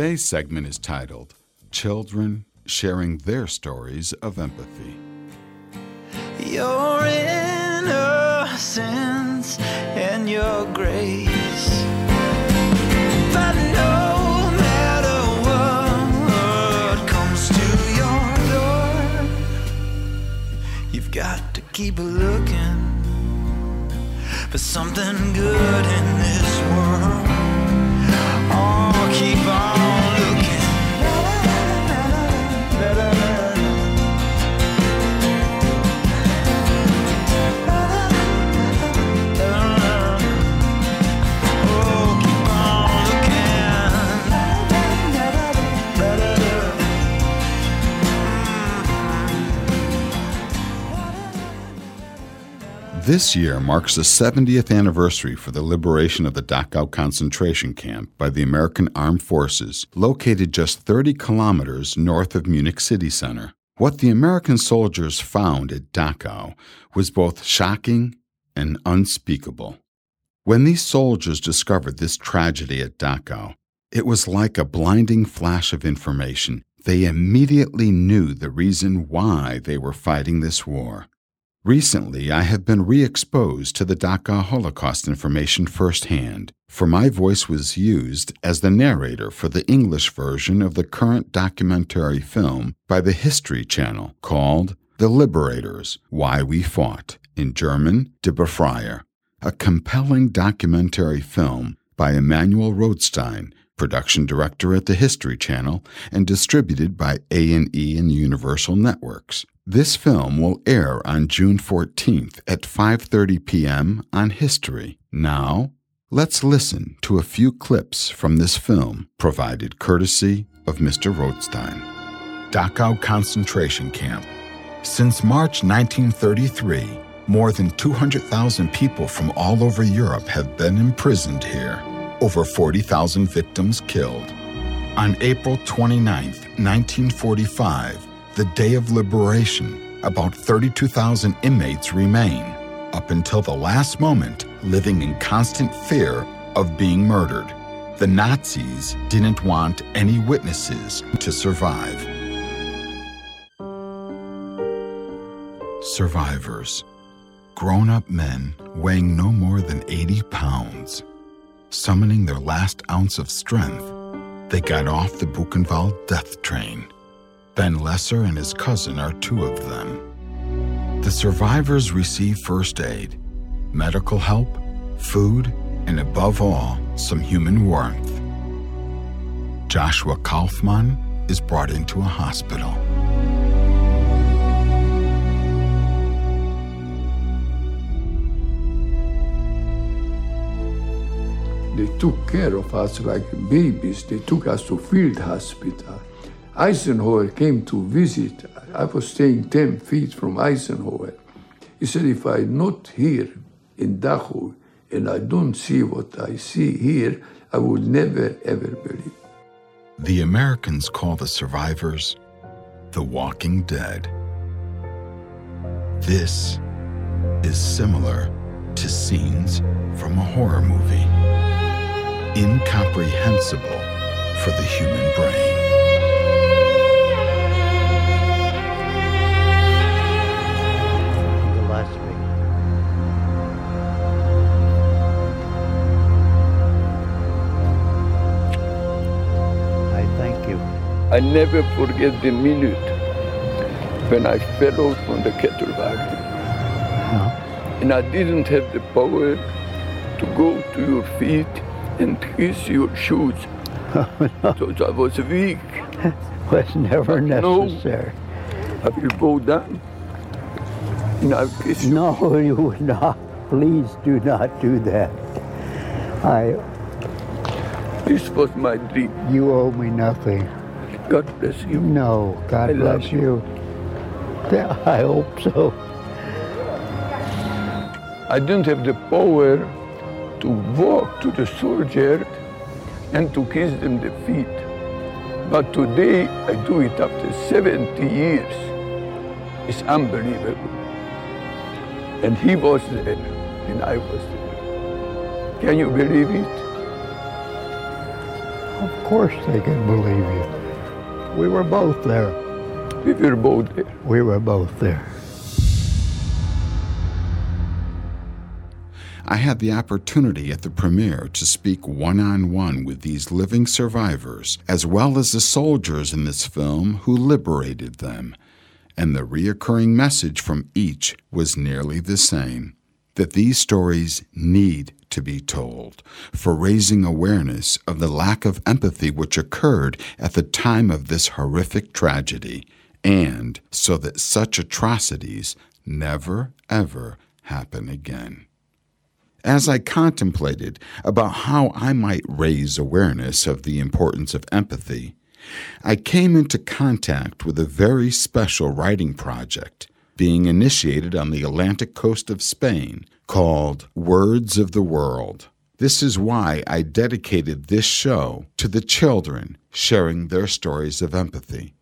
Today's segment is titled Children Sharing Their Stories of Empathy. Your innocence and your grace. Got to keep looking for something good This year marks the 70th anniversary for the liberation of the Dachau concentration camp by the American Armed Forces, located just 30 kilometers north of Munich city center. What the American soldiers found at Dachau was both shocking and unspeakable. When these soldiers discovered this tragedy at Dachau, it was like a blinding flash of information. They immediately knew the reason why they were fighting this war. Recently, I have been re exposed to the Dachau Holocaust information firsthand, for my voice was used as the narrator for the English version of the current documentary film by the History Channel called The Liberators Why We Fought, in German, Die Befreier, a compelling documentary film by Emmanuel Rothstein, production director at the History Channel and distributed by A&E and Universal Networks. This film will air on June 14th at 5:30 p.m. on History. Now, let's listen to a few clips from this film provided courtesy of Mr. Rothstein. Dachau concentration camp. Since March 1933, more than 200,000 people from all over Europe have been imprisoned here. Over 40,000 victims killed. On April 29, 1945, the day of liberation, about 32,000 inmates remain, up until the last moment, living in constant fear of being murdered. The Nazis didn't want any witnesses to survive. Survivors. Grown up men weighing no more than 80 pounds. Summoning their last ounce of strength, they got off the Buchenwald death train. Ben Lesser and his cousin are two of them. The survivors receive first aid, medical help, food, and above all, some human warmth. Joshua Kaufman is brought into a hospital. They took care of us like babies. They took us to field hospital. Eisenhower came to visit. I was staying 10 feet from Eisenhower. He said, if I'm not here in Dachau and I don't see what I see here, I would never ever believe. The Americans call the survivors the Walking Dead. This is similar to scenes from a horror movie. Incomprehensible for the human brain. I never forget the minute when I fell out from the kettlebell. And I didn't have the power to go to your feet and kiss your shoes. Because I was weak. was never No. necessary. I will bow down and I'll kiss you. No, you would not. Please do not do that. I, This was my dream. you owe me nothing. God bless you. No, God I bless you. you. I hope so. I didn't have the power to walk to the soldier and to kiss them the feet. But today I do it after 70 years. It's unbelievable. And he was there and I was there. Can you believe it? Of course they can believe you. We were both there. We were both there. We were both there. I had the opportunity at the premiere to speak one on one with these living survivors, as well as the soldiers in this film who liberated them. And the reoccurring message from each was nearly the same that these stories need to be told for raising awareness of the lack of empathy which occurred at the time of this horrific tragedy, and so that such atrocities never, ever happen again. As I contemplated about how I might raise awareness of the importance of empathy, I came into contact with a very special writing project being initiated on the Atlantic coast of Spain called Words of the World. This is why I dedicated this show to the children sharing their stories of empathy.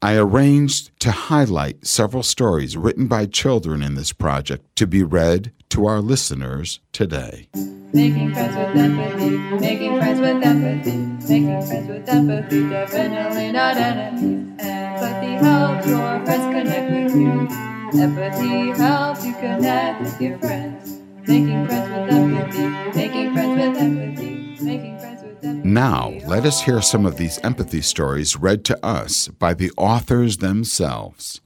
I arranged to highlight several stories written by children in this project to be read to our listeners today. Making friends with empathy, making friends with empathy, making friends with empathy, definitely not enemies. Empathy helps your friends connect with you. Empathy helps you connect with your friends. Making friends with empathy, making friends with empathy, making friends with empathy. Now, let us hear some of these empathy stories read to us by the authors themselves.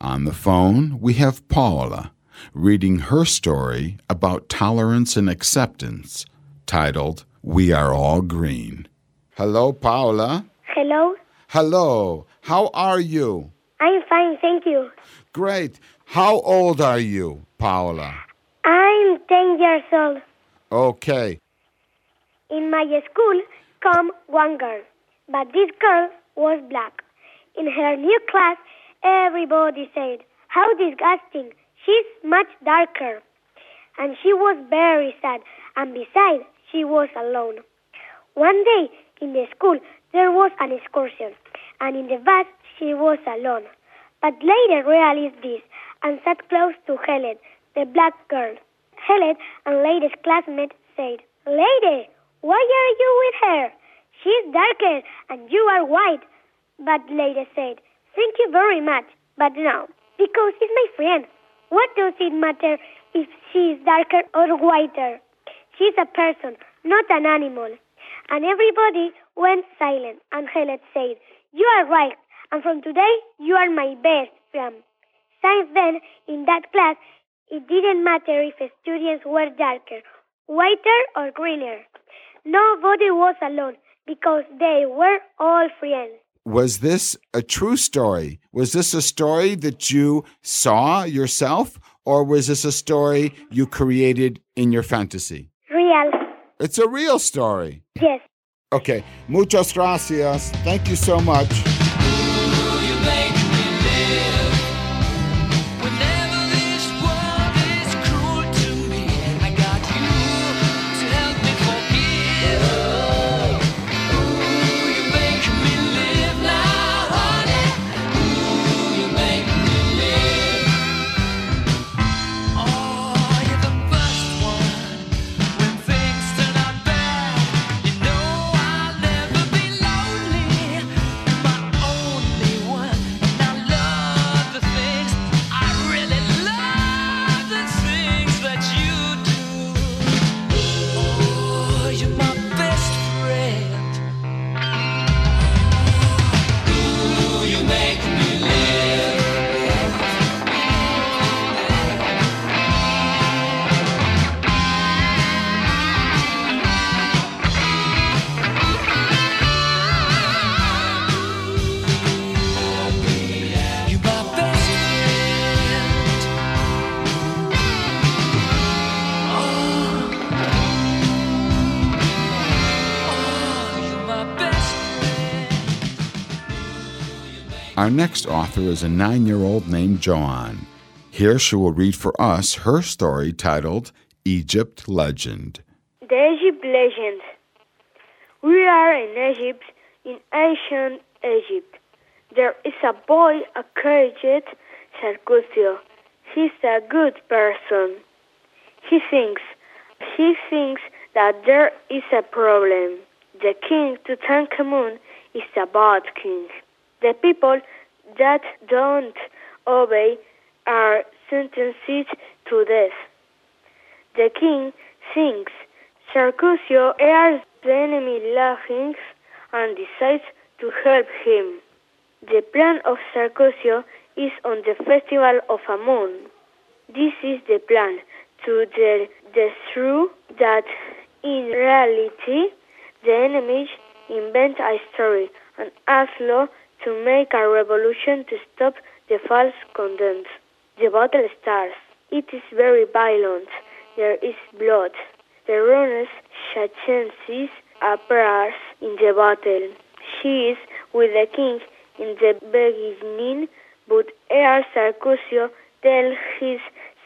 On the phone, we have Paula reading her story about tolerance and acceptance, titled We Are All Green. Hello, Paula. Hello, Hello. How are you? I'm fine, thank you. Great. How old are you, Paola? I'm 10 years old. Okay. In my school come one girl, but this girl was black. In her new class, everybody said, How disgusting! She's much darker. And she was very sad, and besides, she was alone. One day in the school, there was an excursion, and in the bus, she was alone. But later realized this and sat close to Helen, the black girl. Helen and Lady's classmate said, Lady, why are you with her? She's darker and you are white. But Lady said, Thank you very much, but no, because she's my friend. What does it matter if she is darker or whiter? She's a person, not an animal. And everybody went silent, and Helen said, You are right, and from today you are my best friend. Since then, in that class, it didn't matter if students were darker, whiter, or greener. Nobody was alone because they were all friends. Was this a true story? Was this a story that you saw yourself, or was this a story you created in your fantasy? It's a real story. Yes. Okay. Muchas gracias. Thank you so much. Our next author is a nine year old named Joanne. Here she will read for us her story titled Egypt Legend. The Egypt legend. We are in Egypt, in ancient Egypt. There is a boy, a caged Sarkusio. He's a good person. He thinks, he thinks that there is a problem. The king Tutankhamun is a bad king. The people that don't obey are sentenced to death. The king thinks Sarkusio hears the enemy laughing and decides to help him. The plan of Sarkusio is on the festival of Amun. This is the plan to the, destroy that in reality the enemies invent a story and ask law to make a revolution to stop the false content. The battle starts. It is very violent. There is blood. The runners Shachensis appears in the battle. She is with the king in the beginning, but Ea Sarkusio tells his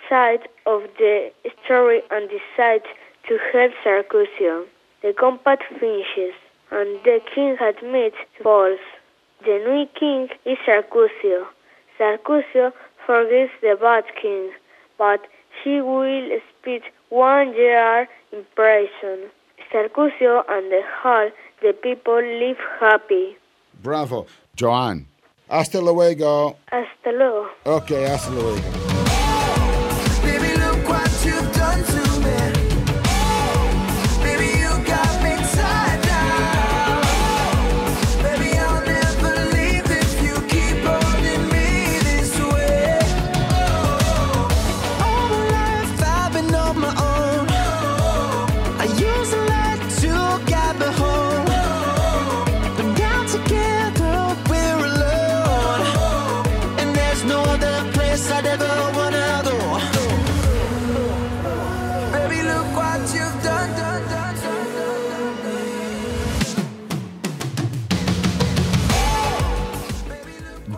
side of the story and decides to help Sarkusio. The combat finishes, and the king admits falls. The new king is Sarkusio. Sarkusio forgives the bad king, but he will spend one year in prison. Sarkusio and the whole the people live happy. Bravo. Joanne. Hasta luego. Hasta luego. Okay, hasta luego.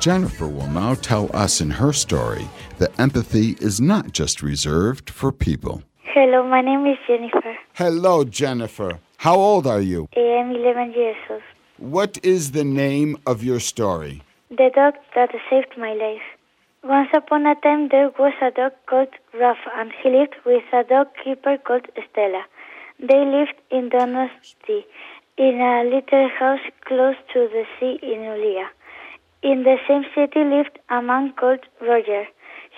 Jennifer will now tell us in her story that empathy is not just reserved for people. Hello, my name is Jennifer. Hello, Jennifer. How old are you? I am 11 years old. What is the name of your story? The dog that saved my life. Once upon a time, there was a dog called Ralph, and he lived with a dog keeper called Stella. They lived in Donosti, in a little house close to the sea in Ulia. In the same city lived a man called Roger.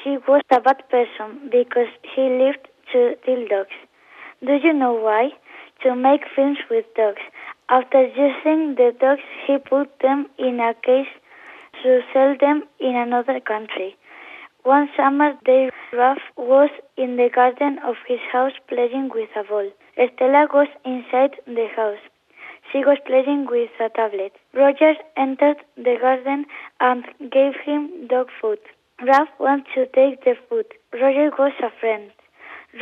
He was a bad person because he lived to steal dogs. Do you know why? To make films with dogs. After using the dogs, he put them in a case to sell them in another country. One summer day, Ralph was in the garden of his house playing with a ball. Stella was inside the house. She was playing with a tablet. Roger entered the garden and gave him dog food. Ralph wanted to take the food. Roger was a friend.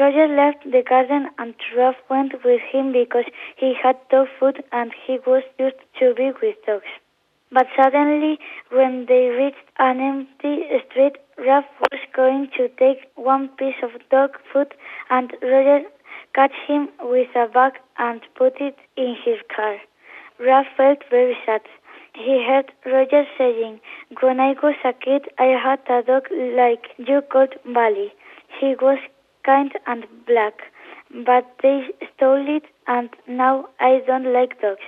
Roger left the garden and Ralph went with him because he had dog food and he was used to be with dogs. But suddenly, when they reached an empty street, Ralph was going to take one piece of dog food and Roger caught him with a bag and put it in his car. Ralph felt very sad. He heard Roger saying, When I was a kid, I had a dog like you called Bali. He was kind and black, but they stole it and now I don't like dogs.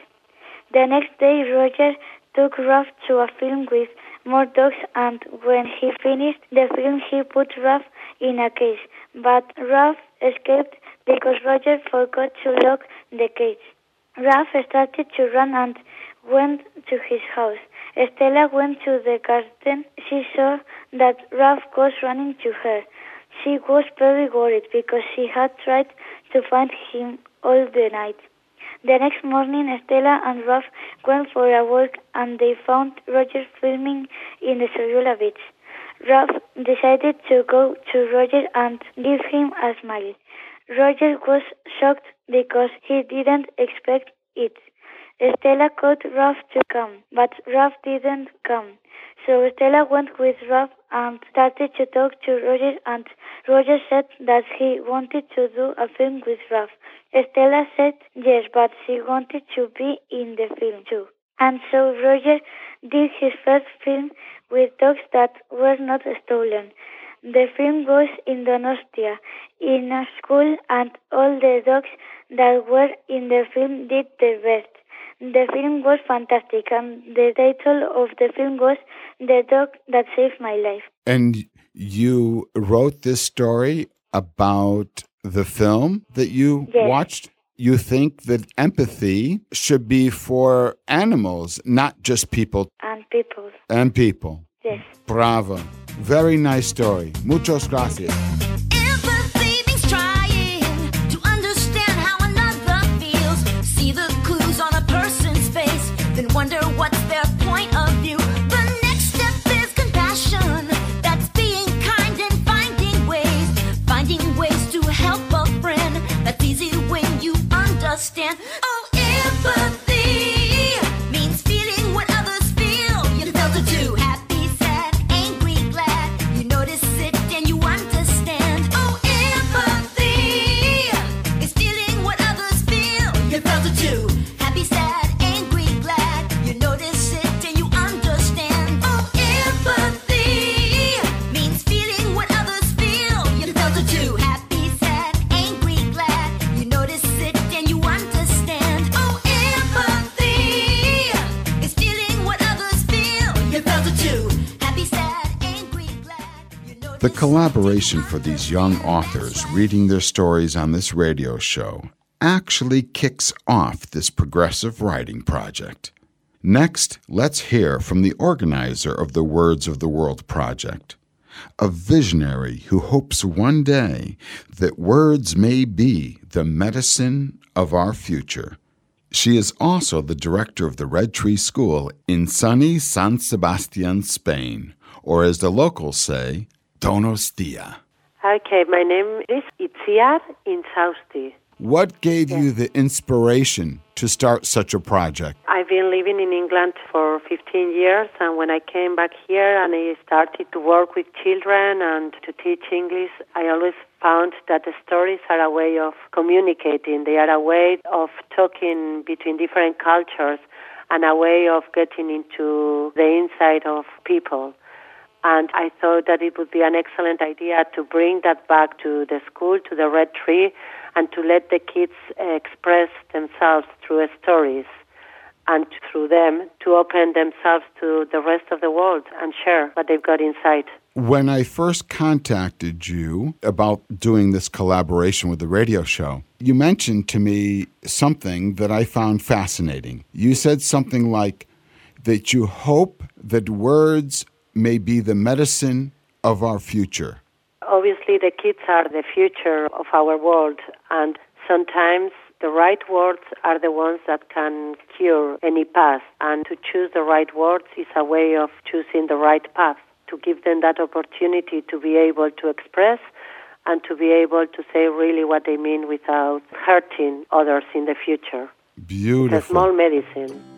The next day, Roger took Ralph to a film with more dogs, and when he finished the film, he put Ralph in a cage. But Ralph escaped because Roger forgot to lock the cage. Ralph started to run and went to his house. Stella went to the garden. She saw that Ralph was running to her. She was very worried because she had tried to find him all the night. The next morning, Stella and Ralph went for a walk and they found Roger filming in the Zurriola beach. Ralph decided to go to Roger and give him a smile. Roger was shocked because he didn't expect it. Stella called Ralph to come, but Ralph didn't come. So Stella went with Ralph and started to talk to Roger, and Roger said that he wanted to do a film with Ralph. Stella said yes, but she wanted to be in the film too. And so Roger did his first film with dogs that were not stolen. The film was in Donostia, in a school, and all the dogs that were in the film did their best. The film was fantastic, and the title of the film was The Dog That Saved My Life. And you wrote this story about the film that you Yes. watched? You think that empathy should be for animals, not just people And people, and people. yes. Bravo. Very nice story. Muchas gracias. Collaboration for these young authors reading their stories on this radio show actually kicks off this progressive writing project. Next, let's hear from the organizer of the Words of the World project, a visionary who hopes one day that words may be the medicine of our future. She is also the director of the Red Tree School in sunny San Sebastian, Spain, or as the locals say, Donostia. Okay, my name is Itziar Insausti. What gave you the inspiration to start such a project? I've been living in England for 15 years, and when I came back here and I started to work with children and to teach English, I always found that the stories are a way of communicating. They are a way of talking between different cultures and a way of getting into the inside of people. And I thought that it would be an excellent idea to bring that back to the school, to the Red Tree, and to let the kids express themselves through stories and through them to open themselves to the rest of the world and share what they've got inside. When I first contacted you about doing this collaboration with the radio show, you mentioned to me something that I found fascinating. You said something like that you hope that words may be the medicine of our future. Obviously, the kids are the future of our world, and sometimes the right words are the ones that can cure any past. And to choose the right words is a way of choosing the right path, to give them that opportunity to be able to express and to be able to say really what they mean without hurting others in the future. It's a Beautiful. small medicine.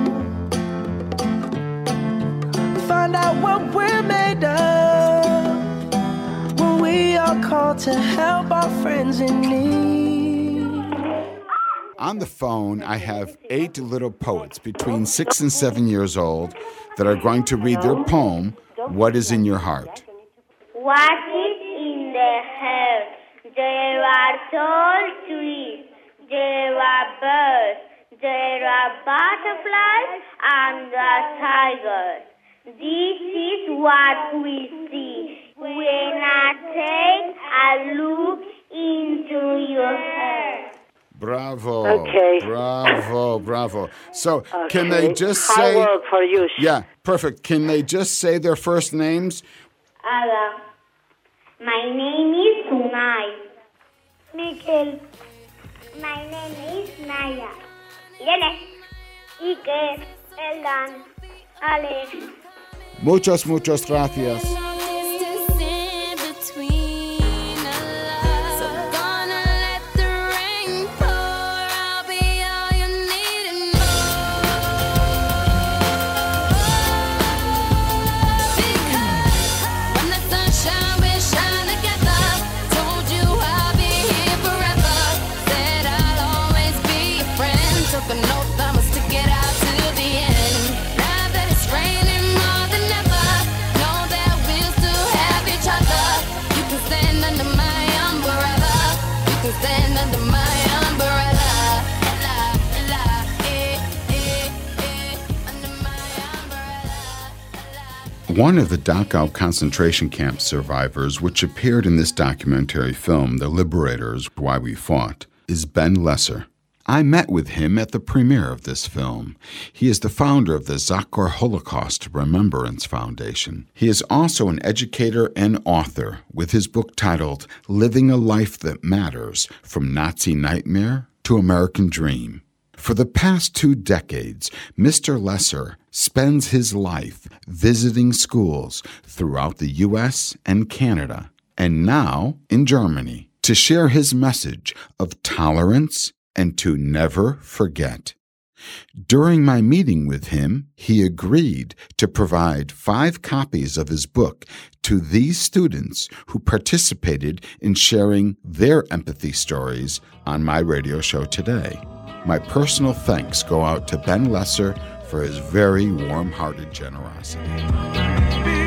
Are to help our friends in need. On the phone, I have eight little poets between six and seven years old that are going to read their poem, What is in Your Heart? What is in the heart? There are tall trees, there are birds, there are butterflies and the tigers. This is what we see when I take a look into your heart. Bravo. Okay. Bravo, bravo. So, can they just Hard say. work for you. Yeah, perfect. Can they just say their first names Ada. My name is Sunai. Miguel. My name is Naya. Irene. Iker. Eldan. Alex. Muchas, muchas gracias. One of the Dachau concentration camp survivors, which appeared in this documentary film, The Liberators Why We Fought, is Ben Lesser. I met with him at the premiere of this film. He is the founder of the Zachor Holocaust Remembrance Foundation. He is also an educator and author with his book titled Living a Life That Matters From Nazi Nightmare to American Dream. For the past two decades, Mr. Lesser spends his life visiting schools throughout the U.S. and Canada, and now in Germany, to share his message of tolerance and to never forget. During my meeting with him, he agreed to provide five copies of his book to these students who participated in sharing their empathy stories on my radio show today. My personal thanks go out to Ben Lesser for his very warm hearted generosity.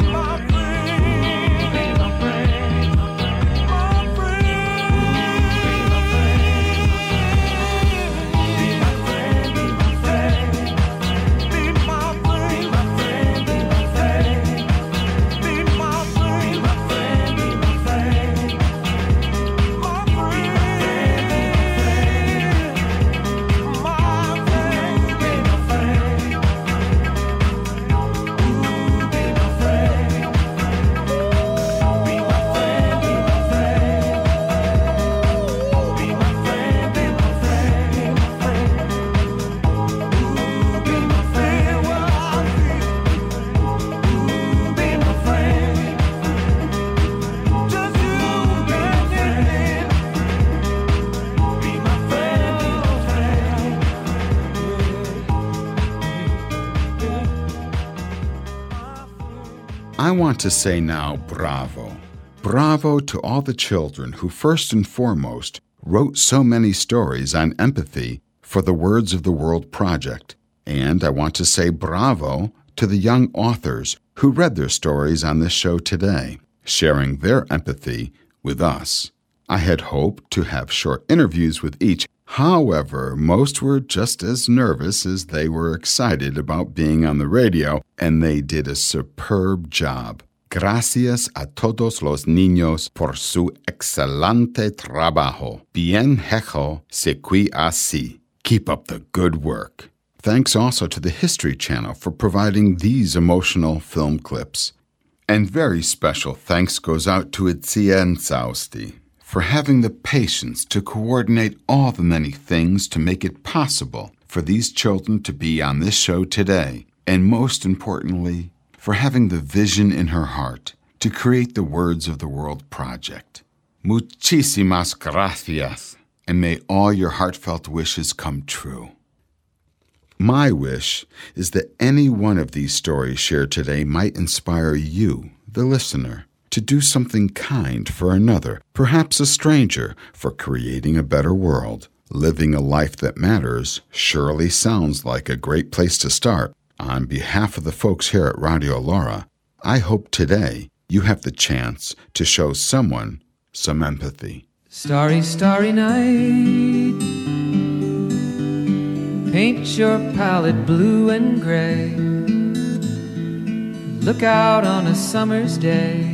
Want to say now bravo. Bravo to all the children who, first and foremost, wrote so many stories on empathy for the Words of the World project. And I want to say bravo to the young authors who read their stories on this show today, sharing their empathy with us. I had hoped to have short interviews with each. However, most were just as nervous as they were excited about being on the radio, and they did a superb job. Gracias a todos los niños por su excelente trabajo. Bien hecho sequi así. Keep up the good work. Thanks also to the History Channel for providing these emotional film clips. And very special thanks goes out to Itziar Insausti for having the patience to coordinate all the many things to make it possible for these children to be on this show today. And most importantly, for having the vision in her heart to create the Words of the World project. Muchísimas gracias, and may all your heartfelt wishes come true. My wish is that any one of these stories shared today might inspire you, the listener, to do something kind for another, perhaps a stranger, for creating a better world. Living a life that matters surely sounds like a great place to start. On behalf of the folks here at Radio Lora, I hope today you have the chance to show someone some empathy. Starry, starry night. Paint your palette blue and gray. Look out on a summer's day